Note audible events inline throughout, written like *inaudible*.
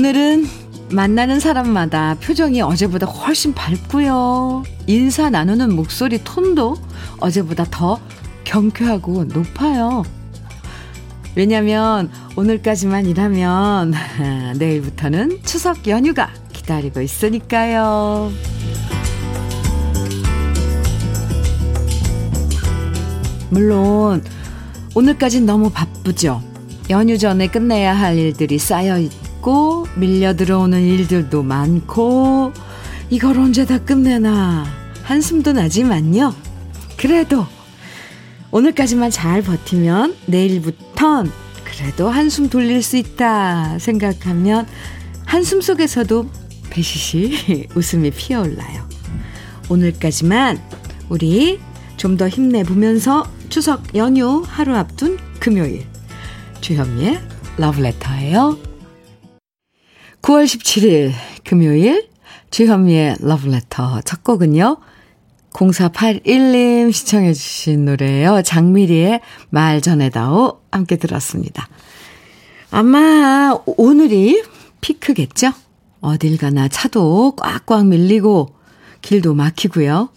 오늘은 만나는 사람마다 표정이 어제보다 훨씬 밝고요. 인사 나누는 목소리 톤도 어제보다 더 경쾌하고 높아요. 왜냐면 오늘까지만 일하면 *laughs* 내일부터는 추석 연휴가 기다리고 있으니까요. 물론 오늘까진 너무 바쁘죠. 연휴 전에 끝내야 할 일들이 쌓여 있 고 밀려 들어오는 일들도 많고 이걸 언제 다 끝내나 한숨도 나지만요. 그래도 오늘까지만 잘 버티면 내일부턴 그래도 한숨 돌릴 수 있다 생각하면 한숨 속에서도 배시시 *laughs* 웃음이 피어올라요. 오늘까지만 우리 좀 더 힘내보면서 추석 연휴 하루 앞둔 금요일 주현미의 러브레터예요. 9월 17일 금요일 주현미의 러브레터 첫 곡은요. 0481님 시청해 주신 노래예요. 장미리의 말 전해다오 함께 들었습니다. 아마 오늘이 피크겠죠? 어딜 가나 차도 꽉꽉 밀리고 길도 막히고요.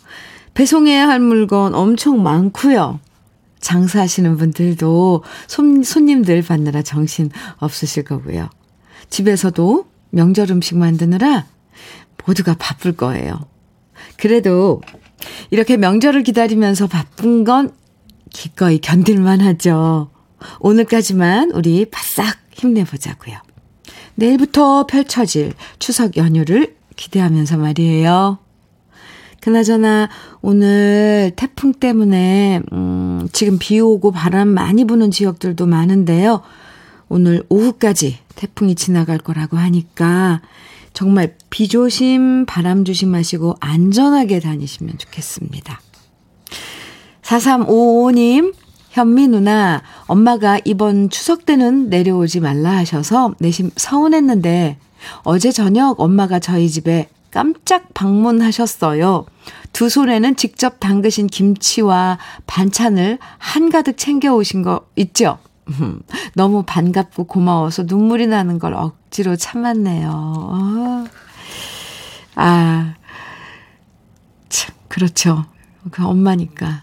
배송해야 할 물건 엄청 많고요. 장사하시는 분들도 손, 손님들 받느라 정신 없으실 거고요. 집에서도 명절 음식 만드느라 모두가 바쁠 거예요. 그래도 이렇게 명절을 기다리면서 바쁜 건 기꺼이 견딜만 하죠. 오늘까지만 우리 바싹 힘내보자고요. 내일부터 펼쳐질 추석 연휴를 기대하면서 말이에요. 그나저나 오늘 태풍 때문에 음, 지금 비 오고 바람 많이 부는 지역들도 많은데요. 오늘 오후까지 태풍이 지나갈 거라고 하니까 정말 비 조심, 바람 조심하시고 안전하게 다니시면 좋겠습니다. 4355님, 현미 누나, 엄마가 이번 추석 때는 내려오지 말라 하셔서 내심 서운했는데 어제 저녁 엄마가 저희 집에 깜짝 방문하셨어요. 두 손에는 직접 담그신 김치와 반찬을 한가득 챙겨오신 거 있죠? 너무 반갑고 고마워서 눈물이 나는 걸 억지로 참았네요. 어. 아, 참, 그렇죠. 그 엄마니까.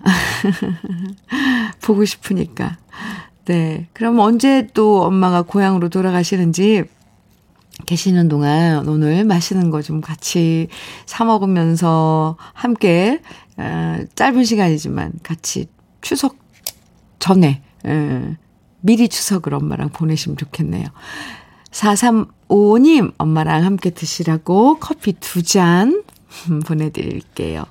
*laughs* 보고 싶으니까. 네. 그럼 언제 또 엄마가 고향으로 돌아가시는지 계시는 동안 오늘 맛있는 거 좀 같이 사 먹으면서 함께 어, 짧은 시간이지만 같이 추석 전에 어, 미리 추석을 엄마랑 보내시면 좋겠네요. 4355님 엄마랑 함께 드시라고 커피 두 잔 *laughs* 보내드릴게요.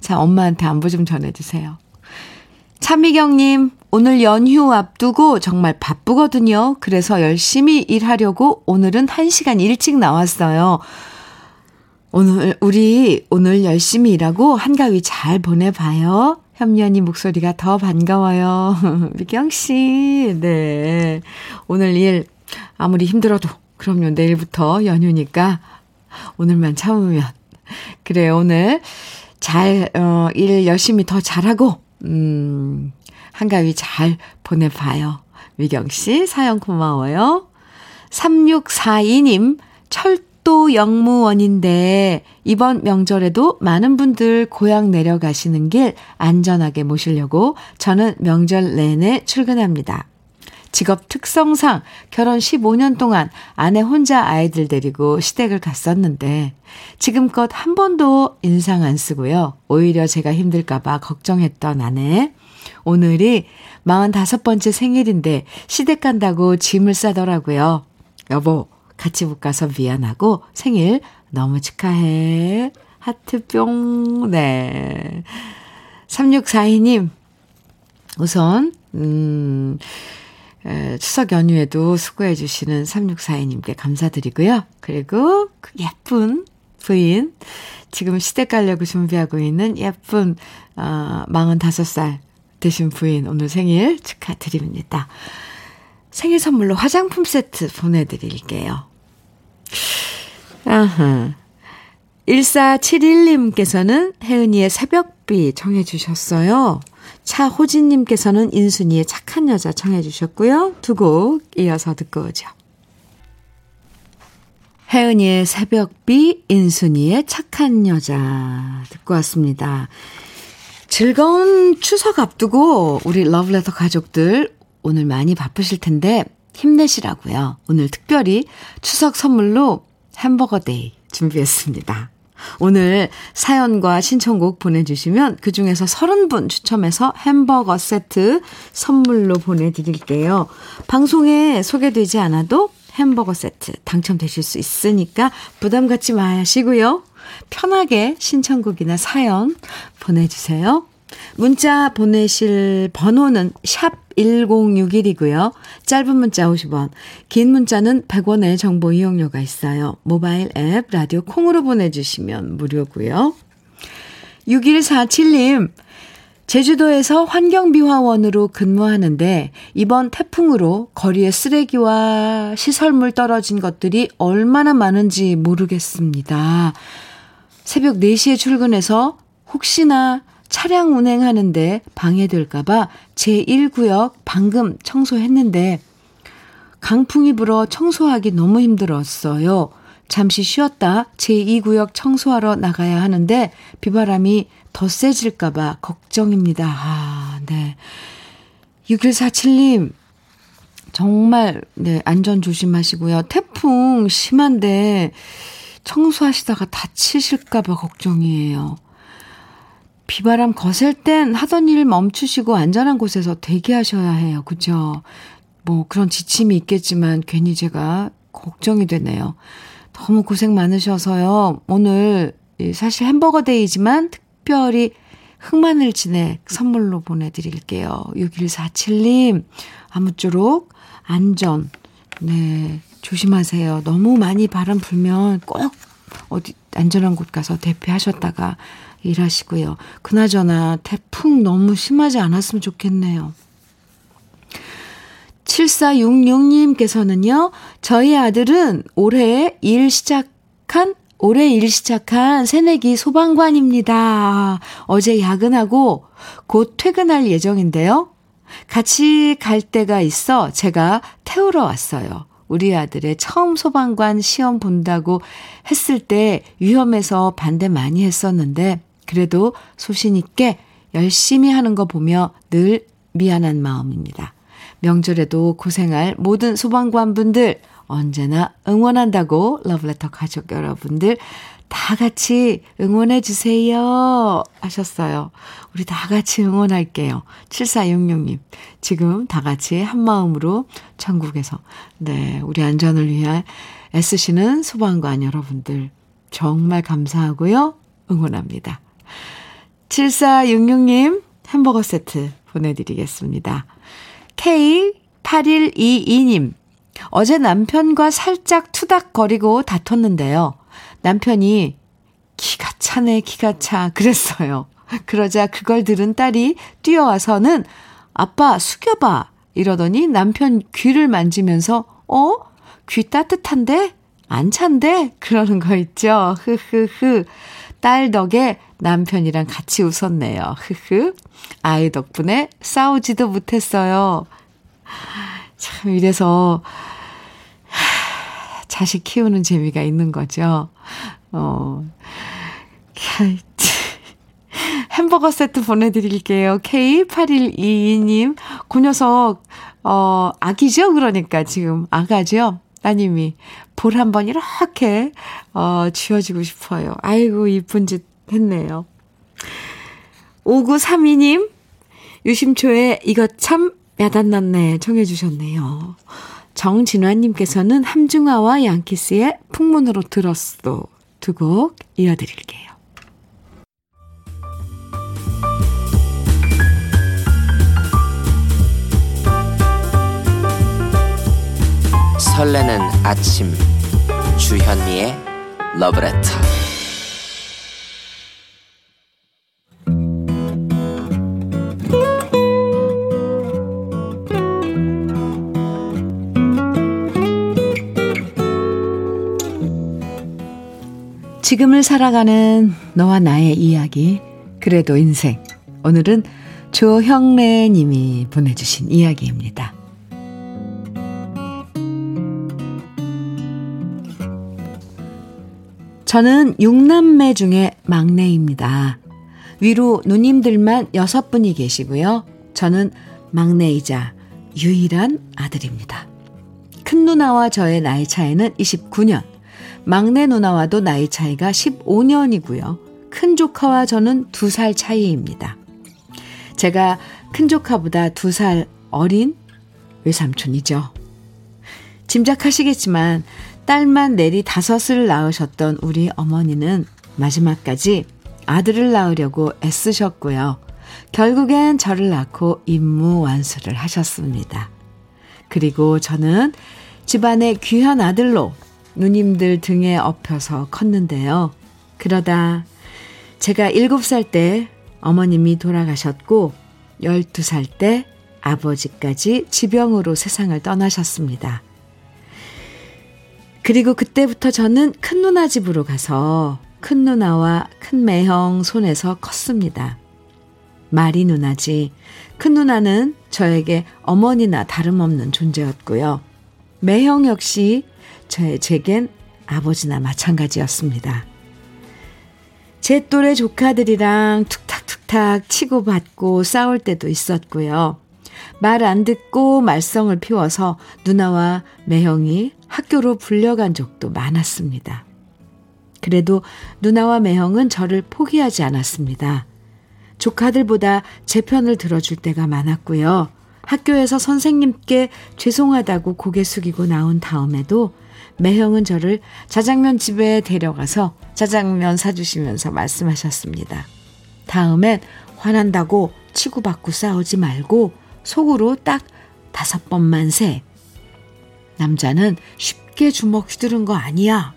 자 엄마한테 안부 좀 전해주세요. 차미경님, 오늘 연휴 앞두고 정말 바쁘거든요. 그래서 열심히 일하려고 오늘은 1시간 일찍 나왔어요. 오늘, 우리 오늘 열심히 일하고 한가위 잘 보내봐요. 현면이 목소리가 더 반가워요. *laughs* 미경씨, 네. 오늘 일 아무리 힘들어도, 그럼요. 내일부터 연휴니까 오늘만 참으면. 그래, 오늘 잘, 어, 일 열심히 더 잘하고, 음, 한가위 잘 보내봐요. 미경 씨, 사연 고마워요. 3642님, 철 도 영무원인데, 이번 명절에도 많은 분들 고향 내려가시는 길 안전하게 모시려고 저는 명절 내내 출근합니다. 직업 특성상 결혼 15년 동안 아내 혼자 아이들 데리고 시댁을 갔었는데 지금껏 한 번도 인상 안 쓰고요. 오히려 제가 힘들까봐 걱정했던 아내. 오늘이 45번째 생일인데 시댁 간다고 짐을 싸더라고요. 여보, 같이 못 가서 미안하고 생일 너무 축하해. 하트 뿅. 네. 3642님, 우선, 음, 추석 연휴에도 수고해 주시는 3642님께 감사드리고요. 그리고 그 예쁜 부인, 지금 시댁 가려고 준비하고 있는 예쁜, 어, 45살 되신 부인, 오늘 생일 축하드립니다. 생일 선물로 화장품 세트 보내드릴게요. 아하. 1471님께서는 혜은이의 새벽비 청해주셨어요. 차호진님께서는 인순이의 착한 여자 청해주셨고요. 두 곡 이어서 듣고 오죠. 혜은이의 새벽비, 인순이의 착한 여자 듣고 왔습니다. 즐거운 추석 앞두고 우리 러브레터 가족들 오늘 많이 바쁘실 텐데 힘내시라고요. 오늘 특별히 추석 선물로 햄버거 day 준비했습니다. 오늘 사연과 신청곡 보내주시면 그 중에서 30분 추첨해서 햄버거 세트 선물로 보내드릴게요. 방송에 소개되지 않아도 햄버거 세트 당첨되실 수 있으니까 부담 갖지 마시고요. 편하게 신청곡이나 사연 보내주세요. 문자 보내실 번호는 샵 1061이고요. 짧은 문자 50원, 긴 문자는 100원의 정보 이용료가 있어요. 모바일 앱 라디오 콩으로 보내주시면 무료고요. 6147님, 제주도에서 환경비화원으로 근무하는데 이번 태풍으로 거리에 쓰레기와 시설물 떨어진 것들이 얼마나 많은지 모르겠습니다. 새벽 4시에 출근해서 혹시나 차량 운행하는데 방해될까봐 제1구역 방금 청소했는데 강풍이 불어 청소하기 너무 힘들었어요. 잠시 쉬었다 제2구역 청소하러 나가야 하는데 비바람이 더 세질까봐 걱정입니다. 아, 네. 6147님, 정말, 네, 안전 조심하시고요. 태풍 심한데 청소하시다가 다치실까봐 걱정이에요. 비바람 거셀 땐 하던 일 멈추시고 안전한 곳에서 대기하셔야 해요. 그죠? 뭐 그런 지침이 있겠지만 괜히 제가 걱정이 되네요. 너무 고생 많으셔서요. 오늘 사실 햄버거 데이지만 특별히 흑마늘 진액 선물로 보내드릴게요. 6147님, 아무쪼록 안전, 네, 조심하세요. 너무 많이 바람 불면 꼭 어디 안전한 곳 가서 대피하셨다가 일하시고요. 그나저나 태풍 너무 심하지 않았으면 좋겠네요. 7466님께서는요, 저희 아들은 올해 일 시작한, 올해 일 시작한 새내기 소방관입니다. 어제 야근하고 곧 퇴근할 예정인데요. 같이 갈 때가 있어 제가 태우러 왔어요. 우리 아들의 처음 소방관 시험 본다고 했을 때 위험해서 반대 많이 했었는데 그래도 소신 있게 열심히 하는 거 보며 늘 미안한 마음입니다. 명절에도 고생할 모든 소방관 분들 언제나 응원한다고 러브레터 가족 여러분들 다 같이 응원해 주세요 하셨어요. 우리 다 같이 응원할게요. 7466님. 지금 다 같이 한 마음으로 천국에서 네, 우리 안전을 위해 애쓰시는 소방관 여러분들 정말 감사하고요. 응원합니다. 7466님 햄버거 세트 보내드리겠습니다. K8122님, 어제 남편과 살짝 투닥거리고 다퉜는데요. 남편이 기가 차네, 기가 차. 그랬어요. 그러자 그걸 들은 딸이 뛰어와서는 아빠 숙여봐. 이러더니 남편 귀를 만지면서 어? 귀 따뜻한데? 안 찬데? 그러는 거 있죠. 흐흐흐. 딸 덕에 남편이랑 같이 웃었네요. 흐흐. 아이 덕분에 싸우지도 못했어요. 참, 이래서, 자식 키우는 재미가 있는 거죠. 어, *laughs* 햄버거 세트 보내드릴게요. K8122님. 그 녀석, 어, 아기죠? 그러니까 지금 아가죠? 따님이 볼 한번 이렇게, 어, 쥐어주고 싶어요. 아이고, 이쁜 짓 했네요. 5932님, 유심초에 이거 참 야단났네 청해주셨네요. 정진화님께서는 함중아와 양키스의 풍문으로 들었어 두 곡 이어드릴게요. 설레는 아침 주현미의 러브레터 지금을 살아가는 너와 나의 이야기, 그래도 인생. 오늘은 조형래 님이 보내주신 이야기입니다. 저는 6남매 중에 막내입니다. 위로 누님들만 6분이 계시고요. 저는 막내이자 유일한 아들입니다. 큰 누나와 저의 나이 차이는 29년, 막내 누나와도 나이 차이가 15년이고요. 큰 조카와 저는 2살 차이입니다. 제가 큰 조카보다 2살 어린 외삼촌이죠. 짐작하시겠지만 딸만 내리 다섯을 낳으셨던 우리 어머니는 마지막까지 아들을 낳으려고 애쓰셨고요. 결국엔 저를 낳고 임무 완수를 하셨습니다. 그리고 저는 집안의 귀한 아들로 누님들 등에 업혀서 컸는데요. 그러다 제가 7살 때 어머님이 돌아가셨고 12살 때 아버지까지 지병으로 세상을 떠나셨습니다. 그리고 그때부터 저는 큰 누나 집으로 가서 큰 누나와 큰 매형 손에서 컸습니다. 마리 누나지. 큰 누나는 저에게 어머니나 다름없는 존재였고요. 매형 역시 저, 제겐 아버지나 마찬가지였습니다. 제 또래 조카들이랑 툭탁툭탁 치고받고 싸울 때도 있었고요. 말 안 듣고 말썽을 피워서 누나와 매형이 학교로 불려간 적도 많았습니다. 그래도 누나와 매형은 저를 포기하지 않았습니다. 조카들보다 제 편을 들어줄 때가 많았고요. 학교에서 선생님께 죄송하다고 고개 숙이고 나온 다음에도 매형은 저를 자장면 집에 데려가서 자장면 사주시면서 말씀하셨습니다. 다음엔 화난다고 치고받고 싸우지 말고 속으로 딱 다섯 번만 세. 남자는 쉽게 주먹 휘두른 거 아니야.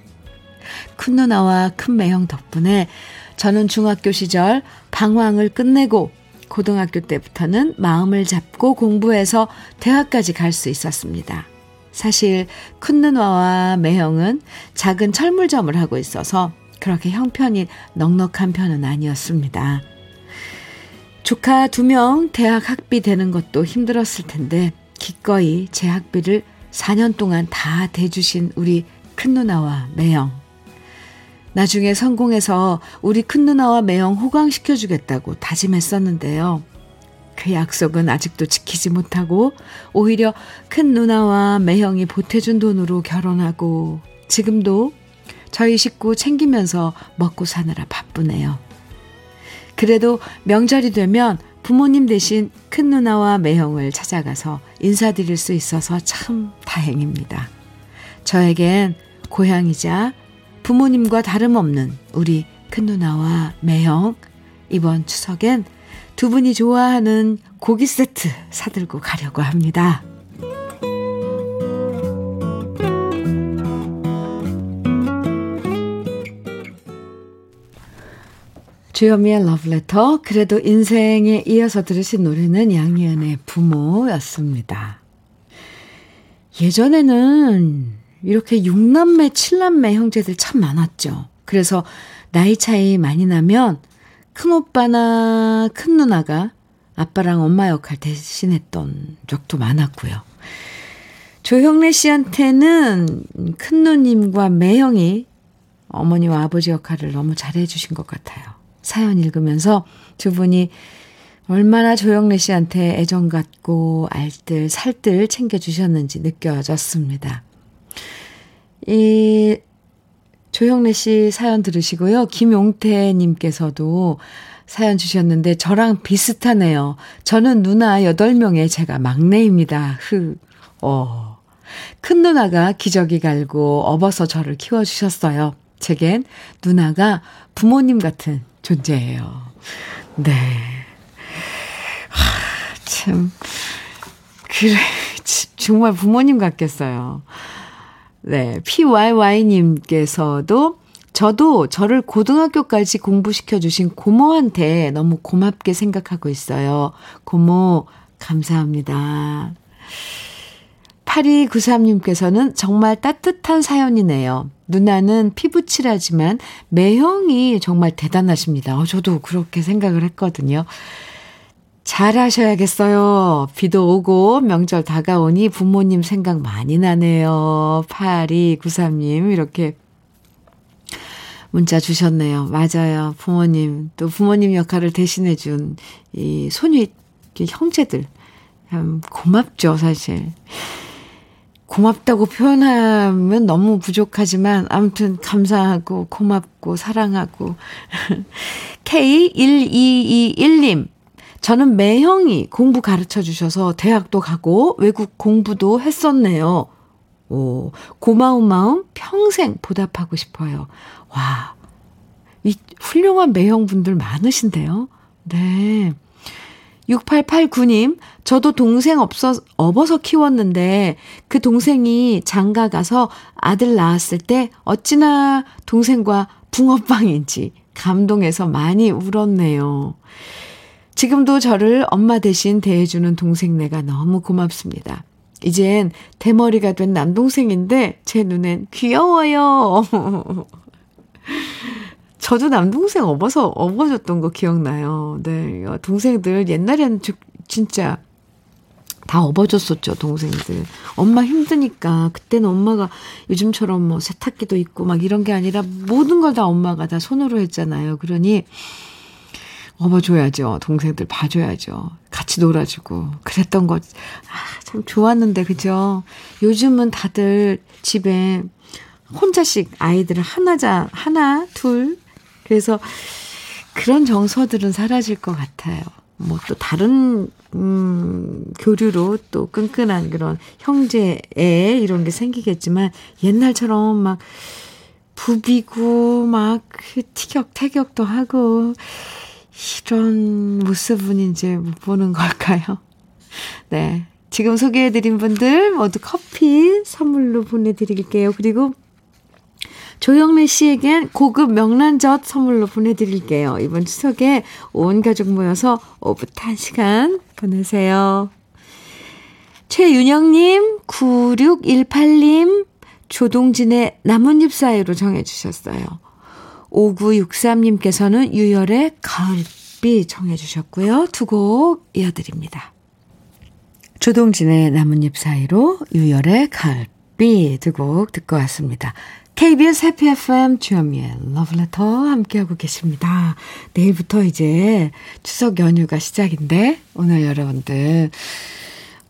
*laughs* 큰 누나와 큰 매형 덕분에 저는 중학교 시절 방황을 끝내고 고등학교 때부터는 마음을 잡고 공부해서 대학까지 갈 수 있었습니다. 사실 큰 누나와 매형은 작은 철물점을 하고 있어서 그렇게 형편이 넉넉한 편은 아니었습니다. 조카 두 명 대학 학비 되는 것도 힘들었을 텐데 기꺼이 제 학비를 4년 동안 다 대주신 우리 큰 누나와 매형. 나중에 성공해서 우리 큰 누나와 매형 호강시켜주겠다고 다짐했었는데요. 그 약속은 아직도 지키지 못하고 오히려 큰 누나와 매형이 보태준 돈으로 결혼하고 지금도 저희 식구 챙기면서 먹고 사느라 바쁘네요. 그래도 명절이 되면 부모님 대신 큰 누나와 매형을 찾아가서 인사드릴 수 있어서 참 다행입니다. 저에겐 고향이자 부모님과 다름없는 우리 큰 누나와 매형 이번 추석엔 두 분이 좋아하는 고기 세트 사들고 가려고 합니다. 주현미의 러브레터. 그래도 인생에 이어서 들으신 노래는 양희은의 부모였습니다. 예전에는 이렇게 6남매, 7남매 형제들 참 많았죠. 그래서 나이 차이 많이 나면 큰 오빠나 큰 누나가 아빠랑 엄마 역할 대신했던 적도 많았고요. 조형래 씨한테는 큰 누님과 매형이 어머니와 아버지 역할을 너무 잘해주신 것 같아요. 사연 읽으면서 두 분이 얼마나 조영래 씨한테 애정 갖고 알뜰 살뜰 챙겨주셨는지 느껴졌습니다. 이 조형래 씨 사연 들으시고요. 김용태 님께서도 사연 주셨는데 저랑 비슷하네요. 저는 누나 8명에 제가 막내입니다. 흐. 어. 큰 누나가 기저귀 갈고 업어서 저를 키워 주셨어요. 제겐 누나가 부모님 같은 존재예요. 네. 하, 참. 그래. 정말 부모님 같겠어요. 네. PYY님께서도 저도 저를 고등학교까지 공부시켜 주신 고모한테 너무 고맙게 생각하고 있어요. 고모, 감사합니다. 8293님께서는 정말 따뜻한 사연이네요. 누나는 피부칠하지만 매형이 정말 대단하십니다. 어, 저도 그렇게 생각을 했거든요. 잘하셔야겠어요. 비도 오고 명절 다가오니 부모님 생각 많이 나네요. 8293님 이렇게 문자 주셨네요. 맞아요. 부모님, 또 부모님 역할을 대신해 준 이 손위 형제들. 참 고맙죠, 사실. 고맙다고 표현하면 너무 부족하지만 아무튼 감사하고 고맙고 사랑하고 *laughs* K1221님 저는 매형이 공부 가르쳐 주셔서 대학도 가고 외국 공부도 했었네요. 오, 고마운 마음 평생 보답하고 싶어요. 와, 이 훌륭한 매형분들 많으신데요. 네. 6889님, 저도 동생 없어, 업어서 키웠는데 그 동생이 장가 가서 아들 낳았을 때 어찌나 동생과 붕어빵인지 감동해서 많이 울었네요. 지금도 저를 엄마 대신 대해주는 동생네가 너무 고맙습니다. 이젠 대머리가 된 남동생인데 제 눈엔 귀여워요. *laughs* 저도 남동생 업어서 업어줬던 거 기억나요. 네. 동생들 옛날에는 진짜 다 업어줬었죠, 동생들. 엄마 힘드니까. 그때는 엄마가 요즘처럼 뭐 세탁기도 있고 막 이런 게 아니라 모든 걸 다 엄마가 다 손으로 했잖아요. 그러니 업어줘야죠. 동생들 봐줘야죠. 같이 놀아주고. 그랬던 거, 아, 참 좋았는데, 그죠? 요즘은 다들 집에 혼자씩 아이들을 하나자, 하나, 둘. 그래서 그런 정서들은 사라질 것 같아요. 뭐 또 다른, 음, 교류로 또 끈끈한 그런 형제애 이런 게 생기겠지만 옛날처럼 막 부비고 막그 티격태격도 하고 이런 모습은 이제 못 보는 걸까요? *laughs* 네. 지금 소개해드린 분들 모두 커피 선물로 보내드릴게요. 그리고 조영래 씨에겐 고급 명란젓 선물로 보내드릴게요. 이번 추석에 온 가족 모여서 오붓한 시간 보내세요. 최윤영님, 9618님, 조동진의 나뭇잎 사이로 정해주셨어요. 5963님께서는 유열의 가을비 정해주셨고요. 두 곡 이어드립니다. 조동진의 나뭇잎 사이로 유열의 가을비 두 곡 듣고 왔습니다. KBS 해피 FM 주현미의 러브레터 함께하고 계십니다. 내일부터 이제 추석 연휴가 시작인데 오늘 여러분들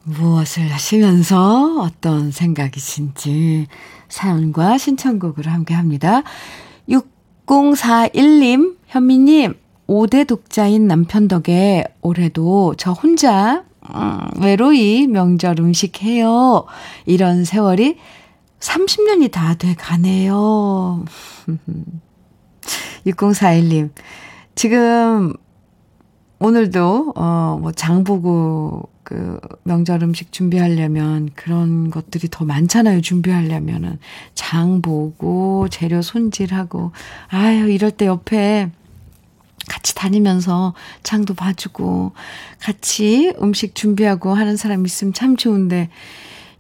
무엇을 하시면서 어떤 생각이신지 사연과 신청곡으로 함께합니다. 6041님, 현미님, 5대 독자인 남편 덕에 올해도 저 혼자 음, 외로이 명절 음식 해요. 이런 세월이 30년이 다 돼 가네요. 6041님, 지금 오늘도 어 뭐 장보고 그 명절 음식 준비하려면 그런 것들이 더 많잖아요. 준비하려면은 장 보고 재료 손질하고 아유 이럴 때 옆에 같이 다니면서 장도 봐주고 같이 음식 준비하고 하는 사람 있으면 참 좋은데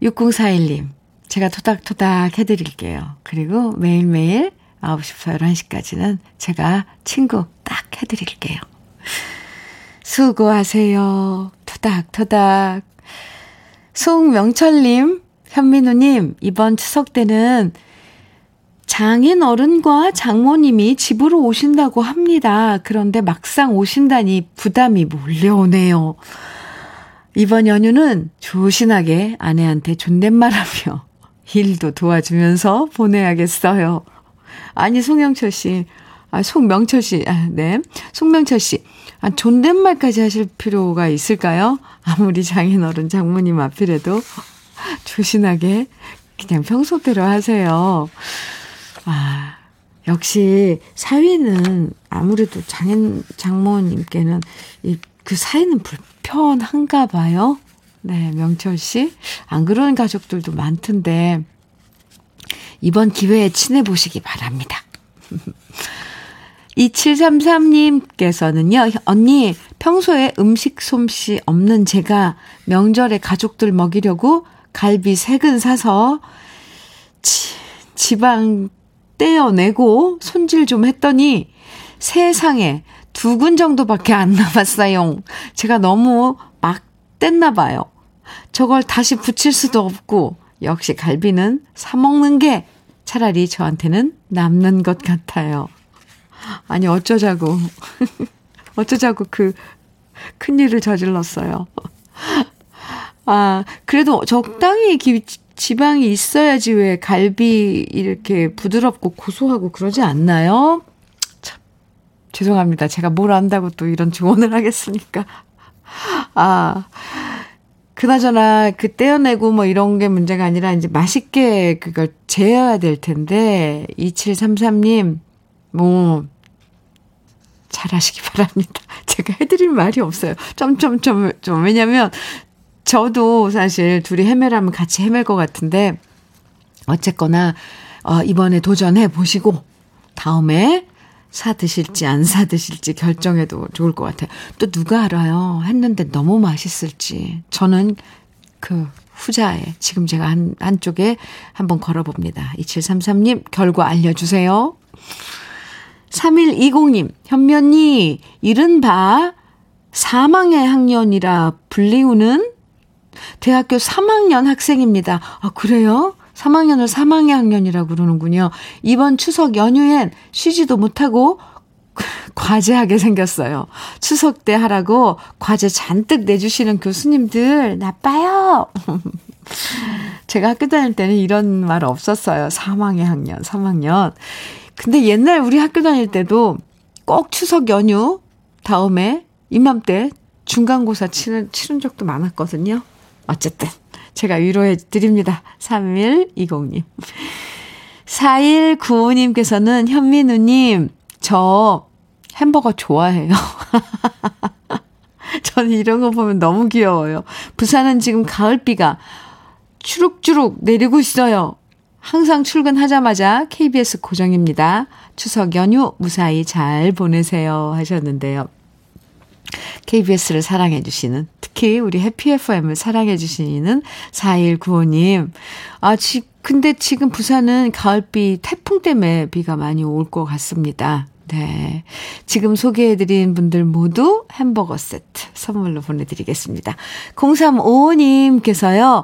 6041님 제가 토닥토닥 해드릴게요. 그리고 매일매일 9시부터 11시까지는 제가 친구 딱 해드릴게요. 수고하세요. 토닥토닥. 송명철님, 현민우님, 이번 추석 때는 장인 어른과 장모님이 집으로 오신다고 합니다. 그런데 막상 오신다니 부담이 몰려오네요. 이번 연휴는 조신하게 아내한테 존댓말하며 *laughs* 일도 도와주면서 보내야겠어요. 아니, 송영철 씨, 아, 송명철 씨, 아, 네. 송명철 씨, 아, 존댓말까지 하실 필요가 있을까요? 아무리 장인어른 장모님 앞이라도 조신하게 그냥 평소대로 하세요. 아, 역시 사위는 아무래도 장인 장모님께는 이, 그 사이는 불편한가 봐요. 네, 명철 씨. 안 그런 가족들도 많던데 이번 기회에 친해 보시기 바랍니다. *laughs* 2733님께서는요, 언니, 평소에 음식 솜씨 없는 제가 명절에 가족들 먹이려고 갈비 세근 사서 지, 지방 떼어내고 손질 좀 했더니 세상에 두 근 정도밖에 안 남았어요. 제가 너무 막 뗐나 봐요. 저걸 다시 붙일 수도 없고, 역시 갈비는 사먹는 게 차라리 저한테는 남는 것 같아요. 아니, 어쩌자고. *laughs* 어쩌자고 그 큰일을 저질렀어요. *laughs* 아, 그래도 적당히 기, 지방이 있어야지 왜 갈비 이렇게 부드럽고 고소하고 그러지 않나요? 참, 죄송합니다. 제가 뭘 안다고 또 이런 조언을 하겠습니까? *laughs* 아, 그나저나 그 떼어내고 뭐 이런 게 문제가 아니라 이제 맛있게 그걸 재야 될 텐데 2733님 뭐 잘하시기 바랍니다. *laughs* 제가 해드릴 말이 없어요. 점점점 좀 왜냐면 저도 사실 둘이 헤매라면 같이 헤맬 것 같은데 어쨌거나 어 이번에 도전해 보시고 다음에 사 드실지 안 사 드실지 결정해도 좋을 것 같아요. 또 누가 알아요. 했는데 너무 맛있을지. 저는 그 후자에 지금 제가 한, 한쪽에 한번 걸어봅니다. 2733님 결과 알려주세요. 3120님, 현면이 이른바 사망의 학년이라 불리우는 대학교 3학년 학생입니다. 아, 그래요? 3학년을 사망의 학년이라고 그러는군요. 이번 추석 연휴엔 쉬지도 못하고 과제하게 생겼어요. 추석 때 하라고 과제 잔뜩 내주시는 교수님들 나빠요. *laughs* 제가 학교 다닐 때는 이런 말 없었어요. 3학의 학년, 3학년. 근데 옛날 우리 학교 다닐 때도 꼭 추석 연휴 다음에 이맘때 중간고사 치는, 치른 적도 많았거든요. 어쨌든 제가 위로해 드립니다. 3120님. 4195님께서는 현민우님, 저 햄버거 좋아해요. *laughs* 저는 이런 거 보면 너무 귀여워요. 부산은 지금 가을비가 주룩주룩 내리고 있어요. 항상 출근하자마자 KBS 고정입니다. 추석 연휴 무사히 잘 보내세요 하셨는데요. KBS를 사랑해주시는, 특히 우리 해피 FM을 사랑해주시는 4195님. 아, 지, 근데 지금 부산은 가을비 태풍 때문에 비가 많이 올 것 같습니다. 네. 지금 소개해드린 분들 모두 햄버거 세트 선물로 보내드리겠습니다. 0355님께서요,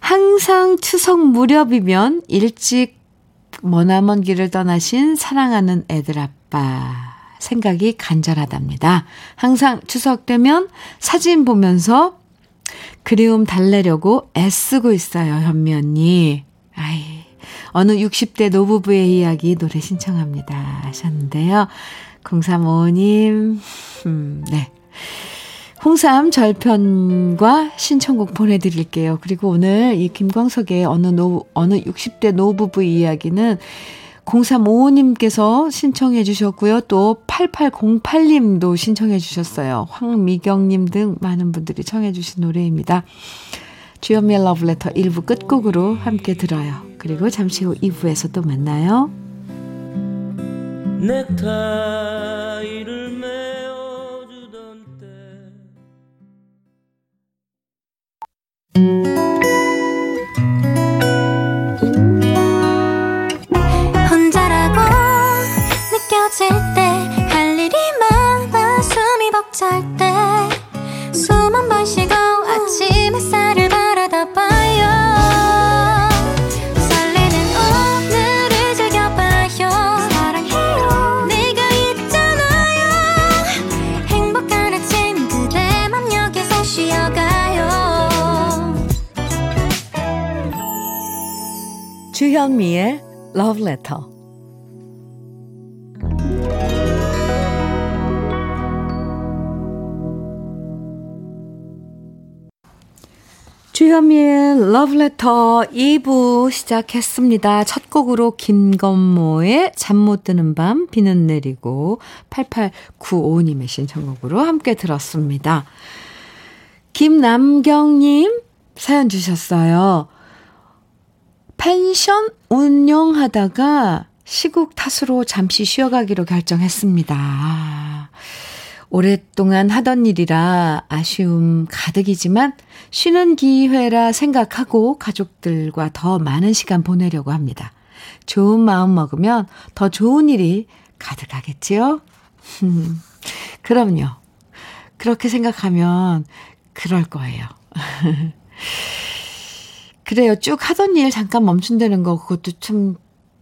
항상 추석 무렵이면 일찍 머나먼 길을 떠나신 사랑하는 애들 아빠. 생각이 간절하답니다. 항상 추석 되면 사진 보면서 그리움 달래려고 애쓰고 있어요, 현미 언니. 아이, 어느 60대 노부부의 이야기 노래 신청합니다. 하셨는데요. 0355님, 음, 네. 홍삼 절편과 신청곡 보내드릴게요. 그리고 오늘 이 김광석의 어느 노, 어느 60대 노부부 이야기는 0355님께서 신청해 주셨고요. 또 8808님도 신청해 주셨어요. 황미경님 등 많은 분들이 청해 주신 노래입니다. 주연미의 러브레터 1부 끝곡으로 함께 들어요. 그리고 잠시 후 2부에서 또 만나요. 넥타이를 메 느 주현미의 Love Letter 주현미의 러브레터 2부 시작했습니다. 첫 곡으로 김건모의 잠 못 드는 밤 비는 내리고 8895님의 신청곡으로 함께 들었습니다. 김남경님 사연 주셨어요. 펜션 운영하다가 시국 탓으로 잠시 쉬어가기로 결정했습니다. 오랫동안 하던 일이라 아쉬움 가득이지만 쉬는 기회라 생각하고 가족들과 더 많은 시간 보내려고 합니다. 좋은 마음 먹으면 더 좋은 일이 가득하겠지요? *laughs* 그럼요. 그렇게 생각하면 그럴 거예요. *laughs* 그래요. 쭉 하던 일 잠깐 멈춘다는 거, 그것도 참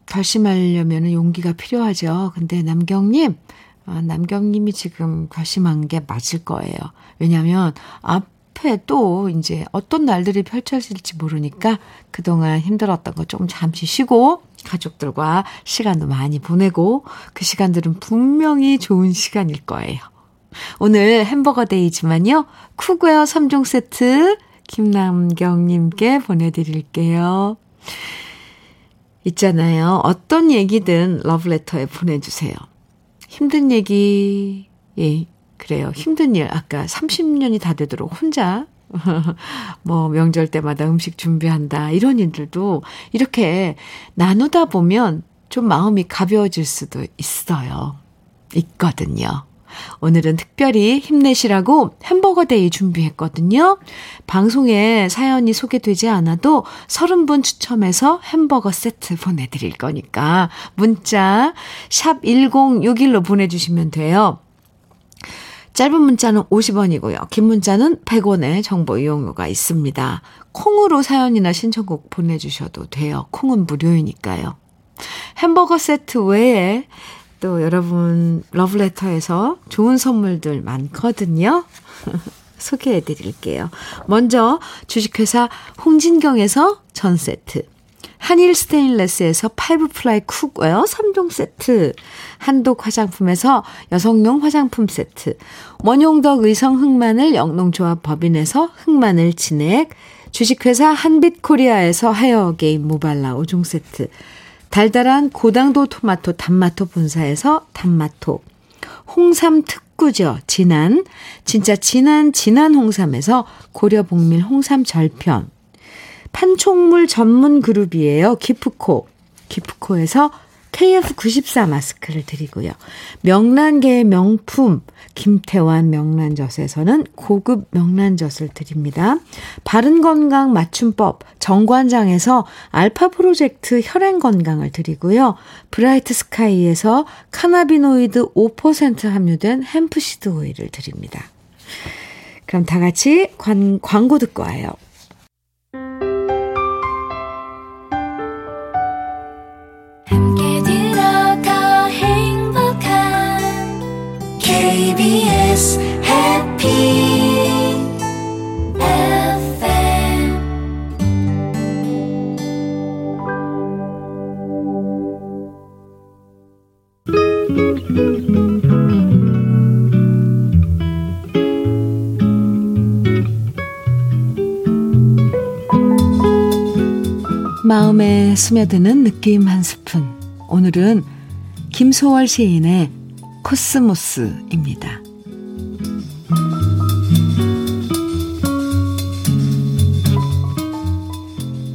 결심하려면 용기가 필요하죠. 근데 남경님, 아, 남경님이 지금 결심한 게 맞을 거예요. 왜냐면 앞에 또 이제 어떤 날들이 펼쳐질지 모르니까 그동안 힘들었던 거 좀 잠시 쉬고 가족들과 시간도 많이 보내고 그 시간들은 분명히 좋은 시간일 거예요. 오늘 햄버거 데이지만요. 쿠웨어 3종 세트 김남경님께 보내드릴게요. 있잖아요. 어떤 얘기든 러브레터에 보내주세요. 힘든 얘기, 예, 그래요. 힘든 일. 아까 30년이 다 되도록 혼자, *laughs* 뭐, 명절 때마다 음식 준비한다. 이런 일들도 이렇게 나누다 보면 좀 마음이 가벼워질 수도 있어요. 있거든요. 오늘은 특별히 힘내시라고 햄버거 day 준비했거든요. 방송에 사연이 소개되지 않아도 30분 추첨해서 햄버거 세트 보내드릴 거니까 문자 샵 1061로 보내주시면 돼요. 짧은 문자는 50원이고요. 긴 문자는 100원의 정보 이용료가 있습니다. 콩으로 사연이나 신청곡 보내주셔도 돼요. 콩은 무료이니까요. 햄버거 세트 외에 또 여러분 러브레터에서 좋은 선물들 많거든요. *laughs* 소개해 드릴게요. 먼저 주식회사 홍진경에서 전 세트. 한일 스테인레스에서 five ply cookware 3종 세트. 한독 화장품에서 여성용 화장품 세트. 원용덕 의성 흑마늘 영농조합 법인에서 흑마늘 진액. 주식회사 한빛코리아에서 헤어게임 모발라 5종 세트. 달달한 고당도 토마토 단마토 본사에서 단마토. 홍삼 특구죠. 진한. 진짜 진한 진한 홍삼에서 고려 복밀 홍삼 절편. 판촉물 전문 그룹이에요. 기프코. 기프코에서 KF94 마스크를 드리고요. 명란계의 명품 김태환 명란젓에서는 고급 명란젓을 드립니다. 바른건강 맞춤법 정관장에서 알파 프로젝트 혈행 건강을 드리고요. 브라이트 스카이에서 cannabinoid 5% 함유된 hempseed 오일을 드립니다. 그럼 다 같이 관, 광고 듣고 와요. 마음에 스며드는 느낌 한 스푼. 오늘은 김소월 시인의 코스모스입니다.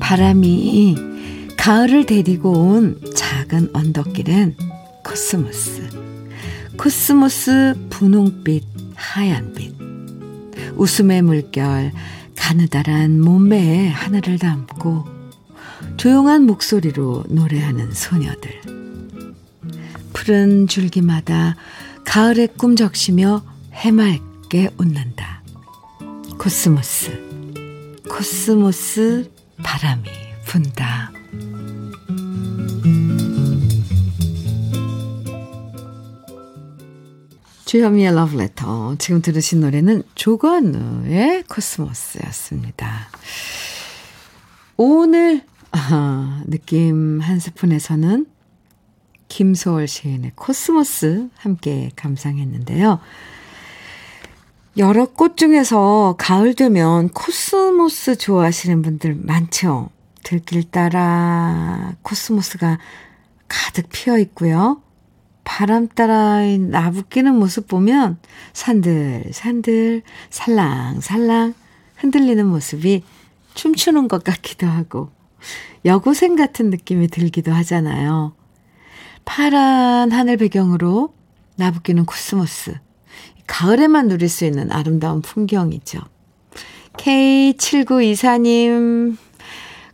바람이 가을을 데리고 온 작은 언덕길엔 코스모스. 코스모스 분홍빛, 하얀빛. 웃음의 물결, 가느다란 몸매에 하늘을 담고 조용한 목소리로 노래하는 소녀들. 푸른 줄기마다 가을의 꿈 적시며 해맑게 웃는다. 코스모스, 코스모스 바람이 분다. 주현미의 러브레터. 지금 들으신 노래는 조건우의 코스모스였습니다. 오늘 아, 느낌 한 스푼에서는 김소월 시인의 코스모스 함께 감상했는데요. 여러 꽃 중에서 가을 되면 코스모스 좋아하시는 분들 많죠. 들길 따라 코스모스가 가득 피어 있고요. 바람 따라 나부끼는 모습 보면 산들산들 살랑살랑 흔들리는 모습이 춤추는 것 같기도 하고 여고생 같은 느낌이 들기도 하잖아요. 파란 하늘 배경으로 나부끼는 코스모스. 가을에만 누릴 수 있는 아름다운 풍경이죠. K7924님,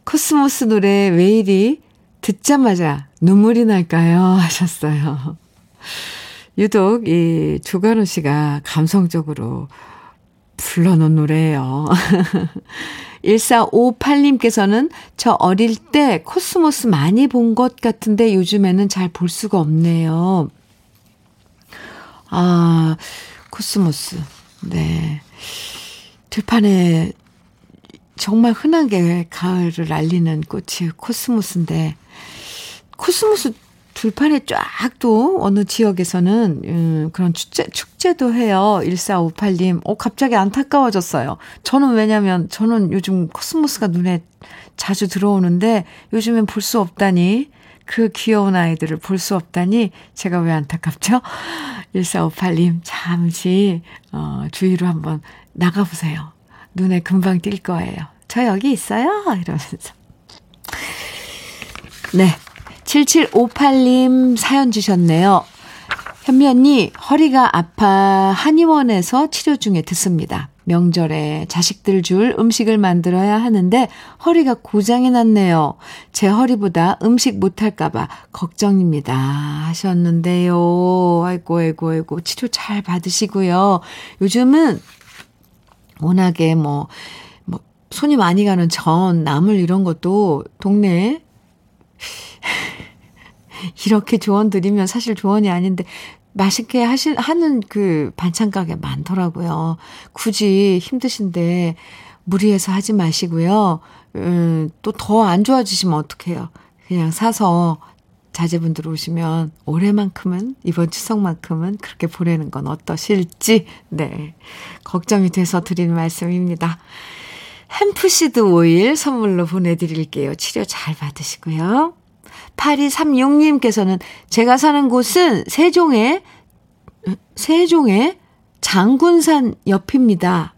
코스모스 노래 왜 이리 듣자마자 눈물이 날까요? *laughs* 하셨어요. 유독 이 조관우 씨가 감성적으로 불러놓은 노래예요. *laughs* 1458님께서는 저 어릴 때 코스모스 많이 본 것 같은데 요즘에는 잘 볼 수가 없네요. 아, 코스모스. 네. 들판에 정말 흔하게 가을을 알리는 꽃이 코스모스인데, 코스모스 들판에 쫙 또 어느 지역에서는 음, 그런 축제, 축제도 해요. 1458님. 어, 갑자기 안타까워졌어요. 저는 왜냐면 저는 요즘 코스모스가 눈에 자주 들어오는데 요즘엔 볼 수 없다니. 그 귀여운 아이들을 볼 수 없다니 제가 왜 안타깝죠? *laughs* 1458님 잠시 어, 주위로 한번 나가 보세요. 눈에 금방 띌 거예요. 저 여기 있어요. 이러면서. 네. 7758님 사연 주셨네요. 현미 언니, 허리가 아파 한의원에서 치료 중에 듣습니다. 명절에 자식들 줄 음식을 만들어야 하는데 허리가 고장이 났네요. 제 허리보다 음식 못할까봐 걱정입니다. 하셨는데요. 아이고, 아이고, 아이고. 치료 잘 받으시고요. 요즘은 워낙에 뭐, 뭐, 손이 많이 가는 전, 나물 이런 것도 동네에 이렇게 조언 드리면 사실 조언이 아닌데 맛있게 하실, 하는 그 반찬 가게 많더라고요. 굳이 힘드신데 무리해서 하지 마시고요. 음, 또 더 안 좋아지시면 어떡해요. 그냥 사서 자제분들 오시면 올해만큼은, 이번 추석만큼은 그렇게 보내는 건 어떠실지, 네. 걱정이 돼서 드리는 말씀입니다. 햄프시드 오일 선물로 보내드릴게요. 치료 잘 받으시고요. 8236님께서는 제가 사는 곳은 세종의, 세종의 장군산 옆입니다.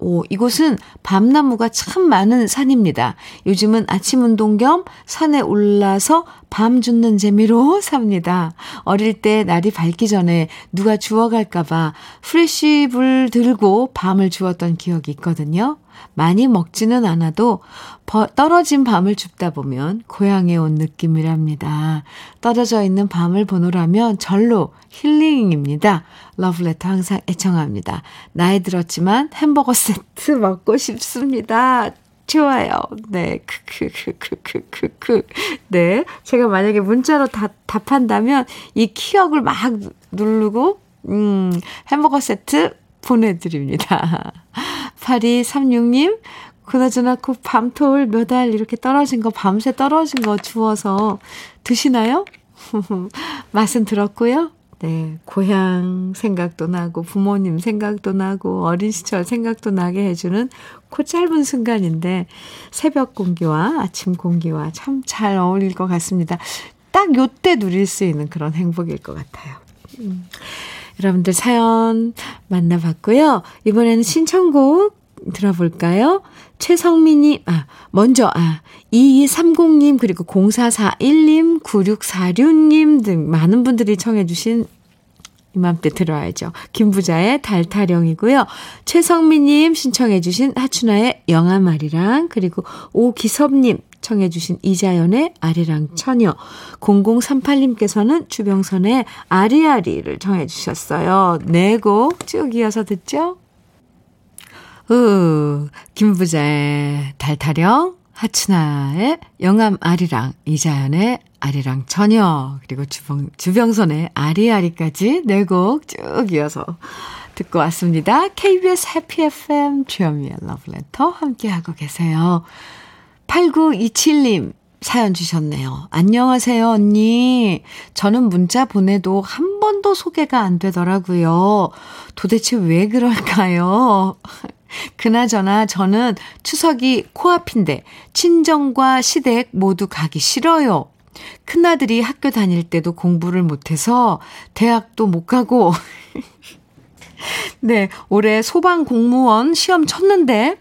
오, 이곳은 밤나무가 참 많은 산입니다. 요즘은 아침 운동 겸 산에 올라서 밤 죽는 재미로 *laughs* 삽니다. 어릴 때 날이 밝기 전에 누가 주워갈까봐 프레쉬불 들고 밤을 주웠던 기억이 있거든요. 많이 먹지는 않아도 떨어진 밤을 줍다 보면 고향에 온 느낌이랍니다. 떨어져 있는 밤을 보노라면 절로 힐링입니다. 러브레터 항상 애청합니다. 나이 들었지만 햄버거 세트 *laughs* 먹고 싶습니다. 좋아요. 네. 크크크크크크크. 네. 제가 만약에 문자로 다, 답한다면 이 키역을 막 누르고 음, 햄버거 세트 보내드립니다. *laughs* 8236님, 그나저나 그 밤톨 몇 알 이렇게 떨어진 거, 밤새 떨어진 거 주워서 드시나요? *laughs* 맛은 들었고요. 네, 고향 생각도 나고, 부모님 생각도 나고, 어린 시절 생각도 나게 해주는 그 짧은 순간인데, 새벽 공기와 아침 공기와 참 잘 어울릴 것 같습니다. 딱 요때 누릴 수 있는 그런 행복일 것 같아요. 음. 여러분들 사연 만나봤고요. 이번에는 신청곡 들어볼까요? 최성민님, 아, 먼저, 아, 2230님, 그리고 0441님, 9646님 등 많은 분들이 청해주신 이맘때 들어야죠. 김부자의 달타령이고요. 최성민님 신청해주신 하춘아의 영아말이랑, 그리고 오기섭님 청해 주신 이자연의 아리랑 처녀. 0038님께서는 주병선의 아리아리를 청해 주셨어요. 네 곡 쭉 이어서 듣죠? 으, 김부자의 달타령, 하춘아의 영암 아리랑, 이자연의 아리랑 처녀, 그리고 주병, 주병선의 아리아리까지 네 곡 쭉 이어서 듣고 왔습니다. KBS 해피 FM 주현미의 러브레터 함께하고 계세요. 8927님 사연 주셨네요. 안녕하세요, 언니. 저는 문자 보내도 한 번도 소개가 안 되더라고요. 도대체 왜 그럴까요? *laughs* 그나저나 저는 추석이 코앞인데 친정과 시댁 모두 가기 싫어요. 큰아들이 학교 다닐 때도 공부를 못해서 대학도 못 가고 *laughs* 네, 올해 소방 공무원 시험 쳤는데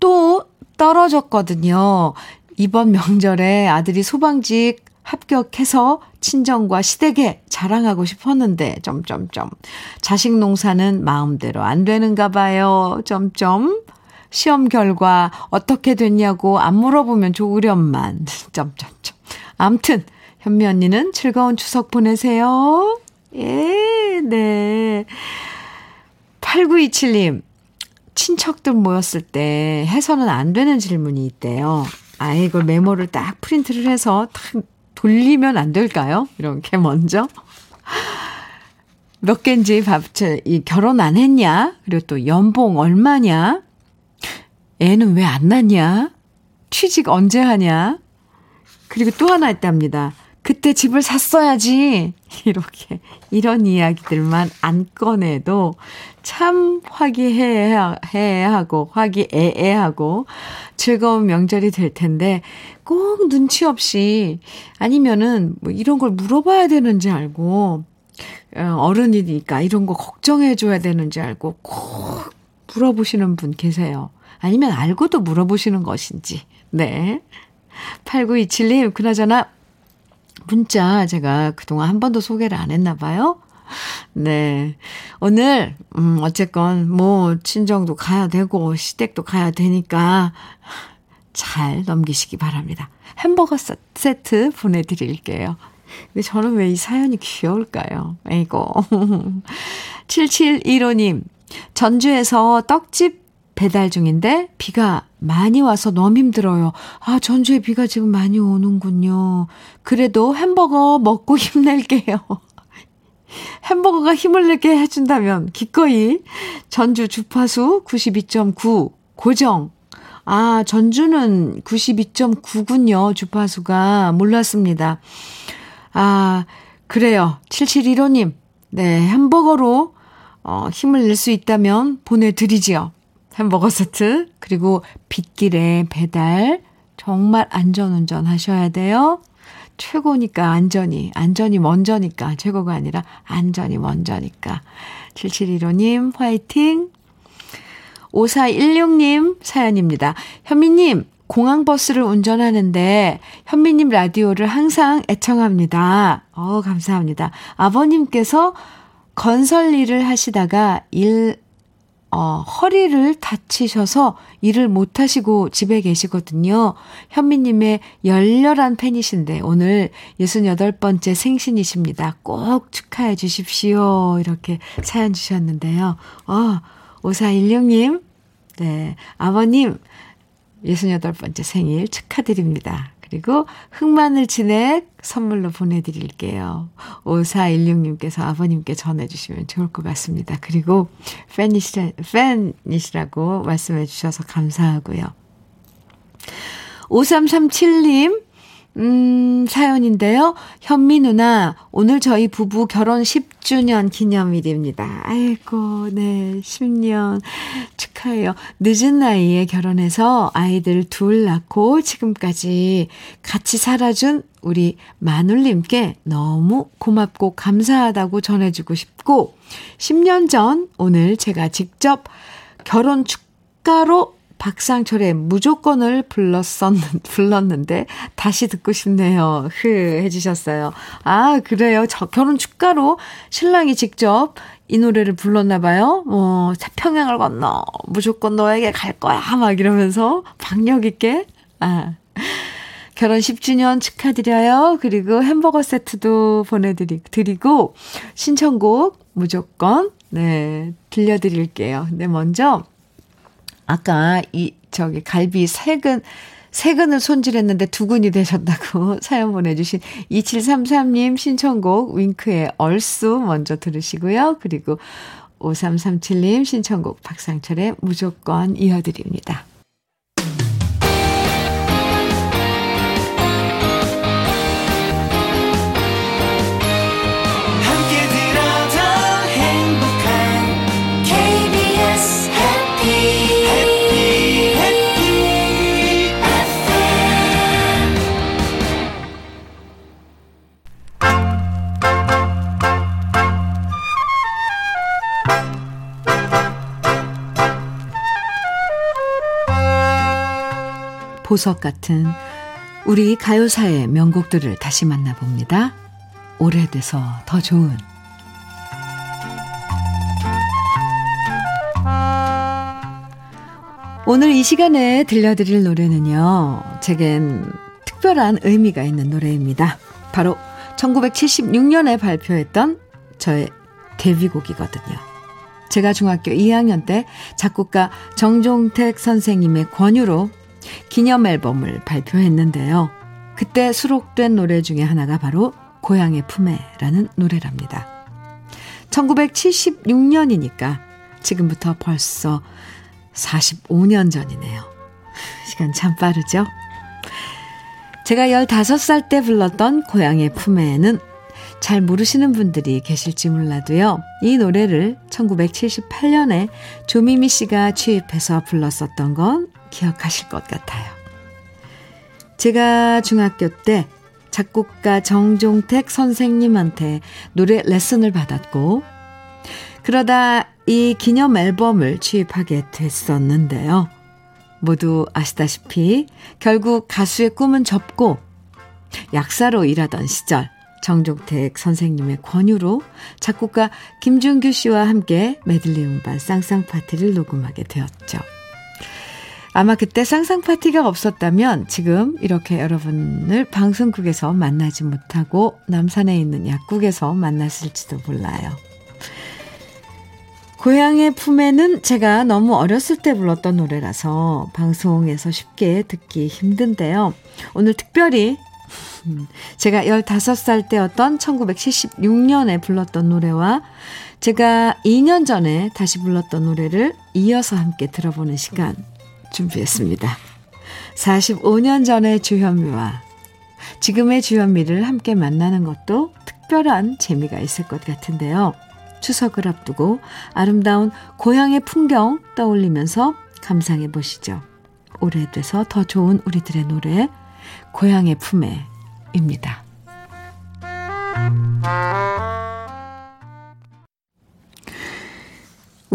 또 떨어졌거든요. 이번 명절에 아들이 소방직 합격해서 친정과 시댁에 자랑하고 싶었는데 점점점 자식 농사는 마음대로 안 되는가 봐요. 점점 시험 결과 어떻게 됐냐고 안 물어보면 좋으련만 *laughs* 점점점 암튼 현미 언니는 즐거운 추석 보내세요. 예, 네. 8927님 친척들 모였을 때 해서는 안 되는 질문이 있대요. 아, 이걸 메모를 딱 프린트를 해서 딱 돌리면 안 될까요? 이렇게 먼저. 몇 개인지 밥, 이 결혼 안 했냐? 그리고 또 연봉 얼마냐? 애는 왜 안 낳냐? 취직 언제 하냐? 그리고 또 하나 있답니다. 그때 집을 샀어야지. *laughs* 이렇게, 이런 이야기들만 안 꺼내도 참 화기애애하고, 화기애애하고 즐거운 명절이 될 텐데 꼭 눈치 없이 아니면은 뭐 이런 걸 물어봐야 되는지 알고 어, 어른이니까 이런 거 걱정해줘야 되는지 알고 꼭 물어보시는 분 계세요. 아니면 알고도 물어보시는 것인지. 네. 8927님, 그나저나 문자 제가 그동안 한 번도 소개를 안 했나 봐요. 네. 오늘, 음, 어쨌건, 뭐, 친정도 가야 되고, 시댁도 가야 되니까, 잘 넘기시기 바랍니다. 햄버거 세트 보내드릴게요. 근데 저는 왜 이 사연이 귀여울까요? 에이고. *laughs* 7715님, 전주에서 떡집 배달 중인데 비가 많이 와서 너무 힘들어요. 아, 전주에 비가 지금 많이 오는군요. 그래도 햄버거 먹고 *laughs* 힘낼게요. 햄버거가 힘을 내게 해준다면 기꺼이 전주 주파수 92.9 고정. 아, 전주는 92.9군요. 주파수가 몰랐습니다. 아, 그래요. 7715님. 네, 햄버거로 어, 힘을 낼 수 있다면 보내드리지요. 햄버거 세트, 그리고 빗길에 배달, 정말 안전운전 하셔야 돼요. 최고니까 안전이, 안전이 먼저니까, 최고가 아니라 안전이 먼저니까. 7715님, 화이팅! 5416님 사연입니다. 현미님, 공항버스를 운전하는데 현미님 라디오를 항상 애청합니다. 어, 감사합니다. 아버님께서 건설 일을 하시다가 일 어, 허리를 다치셔서 일을 못 하시고 집에 계시거든요. 현미님의 열렬한 팬이신데 오늘 68번째 생신이십니다. 꼭 축하해 주십시오. 이렇게 사연 주셨는데요. 어, 5416님, 네, 아버님, 68번째 생일 축하드립니다. 그리고 흑마늘 진액 선물로 보내드릴게요. 5416님께서 아버님께 전해주시면 좋을 것 같습니다. 그리고 팬이시라, 팬이시라고 말씀해 주셔서 감사하고요. 5337님, 음, 사연인데요. 현미 누나, 오늘 저희 부부 결혼 10주년 기념일입니다. 아이고, 네, 10년 축하해요. 늦은 나이에 결혼해서 아이들 둘 낳고 지금까지 같이 살아준 우리 마눌님께 너무 고맙고 감사하다고 전해주고 싶고, 10년 전 오늘 제가 직접 결혼 축가로 박상철의 무조건을 불렀었, 불렀는데 다시 듣고 싶네요. 흐 해주셨어요. 아, 그래요. 저 결혼 축가로 신랑이 직접 이 노래를 불렀나 봐요. 어, 태평양을 건너 무조건 너에게 갈 거야. 막 이러면서 박력 있게. 아. 결혼 10주년 축하드려요. 그리고 햄버거 세트도 보내드리고, 신청곡 무조건, 네, 들려드릴게요. 근데 먼저, 아까 이 저기 갈비 세근 세근을 손질했는데 두근이 되셨다고 *laughs* 사연 보내주신 2733님 신청곡 윙크의 얼쑤 먼저 들으시고요. 그리고 5337님 신청곡 박상철의 무조건 이어드립니다. 보석 같은 우리 가요사의 명곡들을 다시 만나봅니다. 오래돼서 더 좋은 오늘 이 시간에 들려드릴 노래는요. 제겐 특별한 의미가 있는 노래입니다. 바로 1976년에 발표했던 저의 데뷔곡이거든요. 제가 중학교 2학년 때 작곡가 정종택 선생님의 권유로 기념 앨범을 발표했는데요. 그때 수록된 노래 중에 하나가 바로 고향의 품에라는 노래랍니다. 1976년이니까 지금부터 벌써 45년 전이네요. 시간 참 빠르죠? 제가 15살 때 불렀던 고향의 품에는 잘 모르시는 분들이 계실지 몰라도요. 이 노래를 1978년에 조미미 씨가 취입해서 불렀었던 건 기억하실 것 같아요. 제가 중학교 때 작곡가 정종택 선생님한테 노래 레슨을 받았고, 그러다 이 기념 앨범을 취입하게 됐었는데요. 모두 아시다시피 결국 가수의 꿈은 접고 약사로 일하던 시절 정종택 선생님의 권유로 작곡가 김준규 씨와 함께 메들리 음반 쌍쌍 파티를 녹음하게 되었죠. 아마 그때 쌍쌍 파티가 없었다면 지금 이렇게 여러분을 방송국에서 만나지 못하고 남산에 있는 약국에서 만났을지도 몰라요. 고향의 품에는 제가 너무 어렸을 때 불렀던 노래라서 방송에서 쉽게 듣기 힘든데요. 오늘 특별히 *laughs* 제가 15살 때였던 1976년에 불렀던 노래와 제가 2년 전에 다시 불렀던 노래를 이어서 함께 들어보는 시간 준비했습니다. 45년 전의 주현미와 지금의 주현미를 함께 만나는 것도 특별한 재미가 있을 것 같은데요. 추석을 앞두고 아름다운 고향의 풍경 떠올리면서 감상해 보시죠. 오래돼서 더 좋은 우리들의 노래 고향의 품에입니다.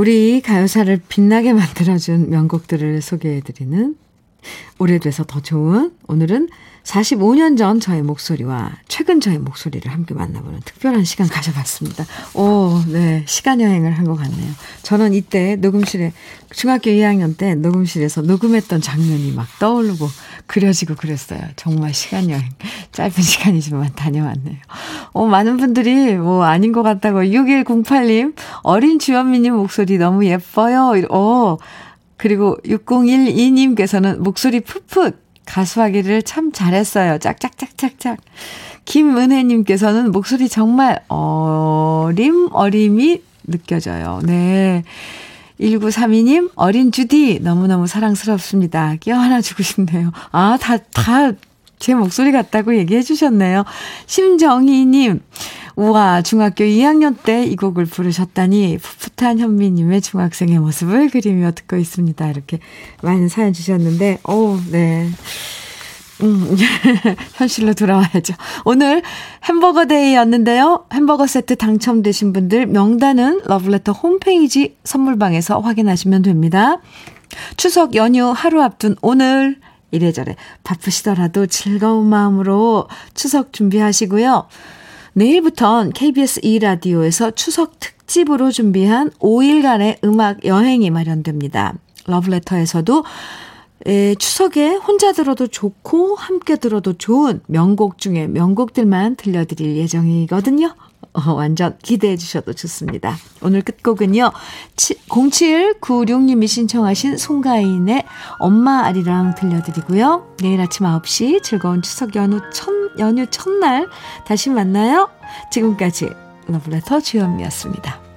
우리 가요사를 빛나게 만들어준 명곡들을 소개해드리는 오래돼서 더 좋은 오늘은 45년 전 저의 목소리와 최근 저의 목소리를 함께 만나보는 특별한 시간 가져봤습니다. 오, 네. 시간 여행을 한 것 같네요. 저는 이때 녹음실에, 중학교 2학년 때 녹음실에서 녹음했던 장면이 막 떠오르고 그려지고 그랬어요. 정말 시간 여행. 짧은 시간이지만 다녀왔네요. 어, 많은 분들이 뭐 아닌 것 같다고 6108님, 어린 주현미님 목소리 너무 예뻐요. 어, 그리고 6012님께서는 목소리 풋풋 가수하기를 참 잘했어요. 짝짝짝짝짝. 김은혜님께서는 목소리 정말 어림, 어림이 느껴져요. 네. 1932님, 어린 주디, 너무너무 사랑스럽습니다. 하나 주고 싶네요. 아, 다, 다, 제 목소리 같다고 얘기해 주셨네요. 심정희님, 우와, 중학교 2학년 때 이 곡을 부르셨다니 풋풋한 현미님의 중학생의 모습을 그리며 듣고 있습니다. 이렇게 많은 사연 주셨는데, 오, 네. 음, *laughs* 현실로 돌아와야죠. 오늘 햄버거 데이였는데요. 햄버거 세트 당첨되신 분들 명단은 러블레터 홈페이지 선물방에서 확인하시면 됩니다. 추석 연휴 하루 앞둔 오늘 이래저래 바쁘시더라도 즐거운 마음으로 추석 준비하시고요. 내일부턴 KBS 2라디오에서 추석 특집으로 준비한 5일간의 음악 여행이 마련됩니다. 러브레터에서도 에, 추석에 혼자 들어도 좋고 함께 들어도 좋은 명곡 중에 명곡들만 들려드릴 예정이거든요. 어, 완전 기대해 주셔도 좋습니다. 오늘 끝곡은요. 0796님이 신청하신 송가인의 엄마 아리랑 들려드리고요. 내일 아침 9시 즐거운 추석 연휴 첫, 연휴 첫날 다시 만나요. 지금까지 러블레터 주현미였습니다.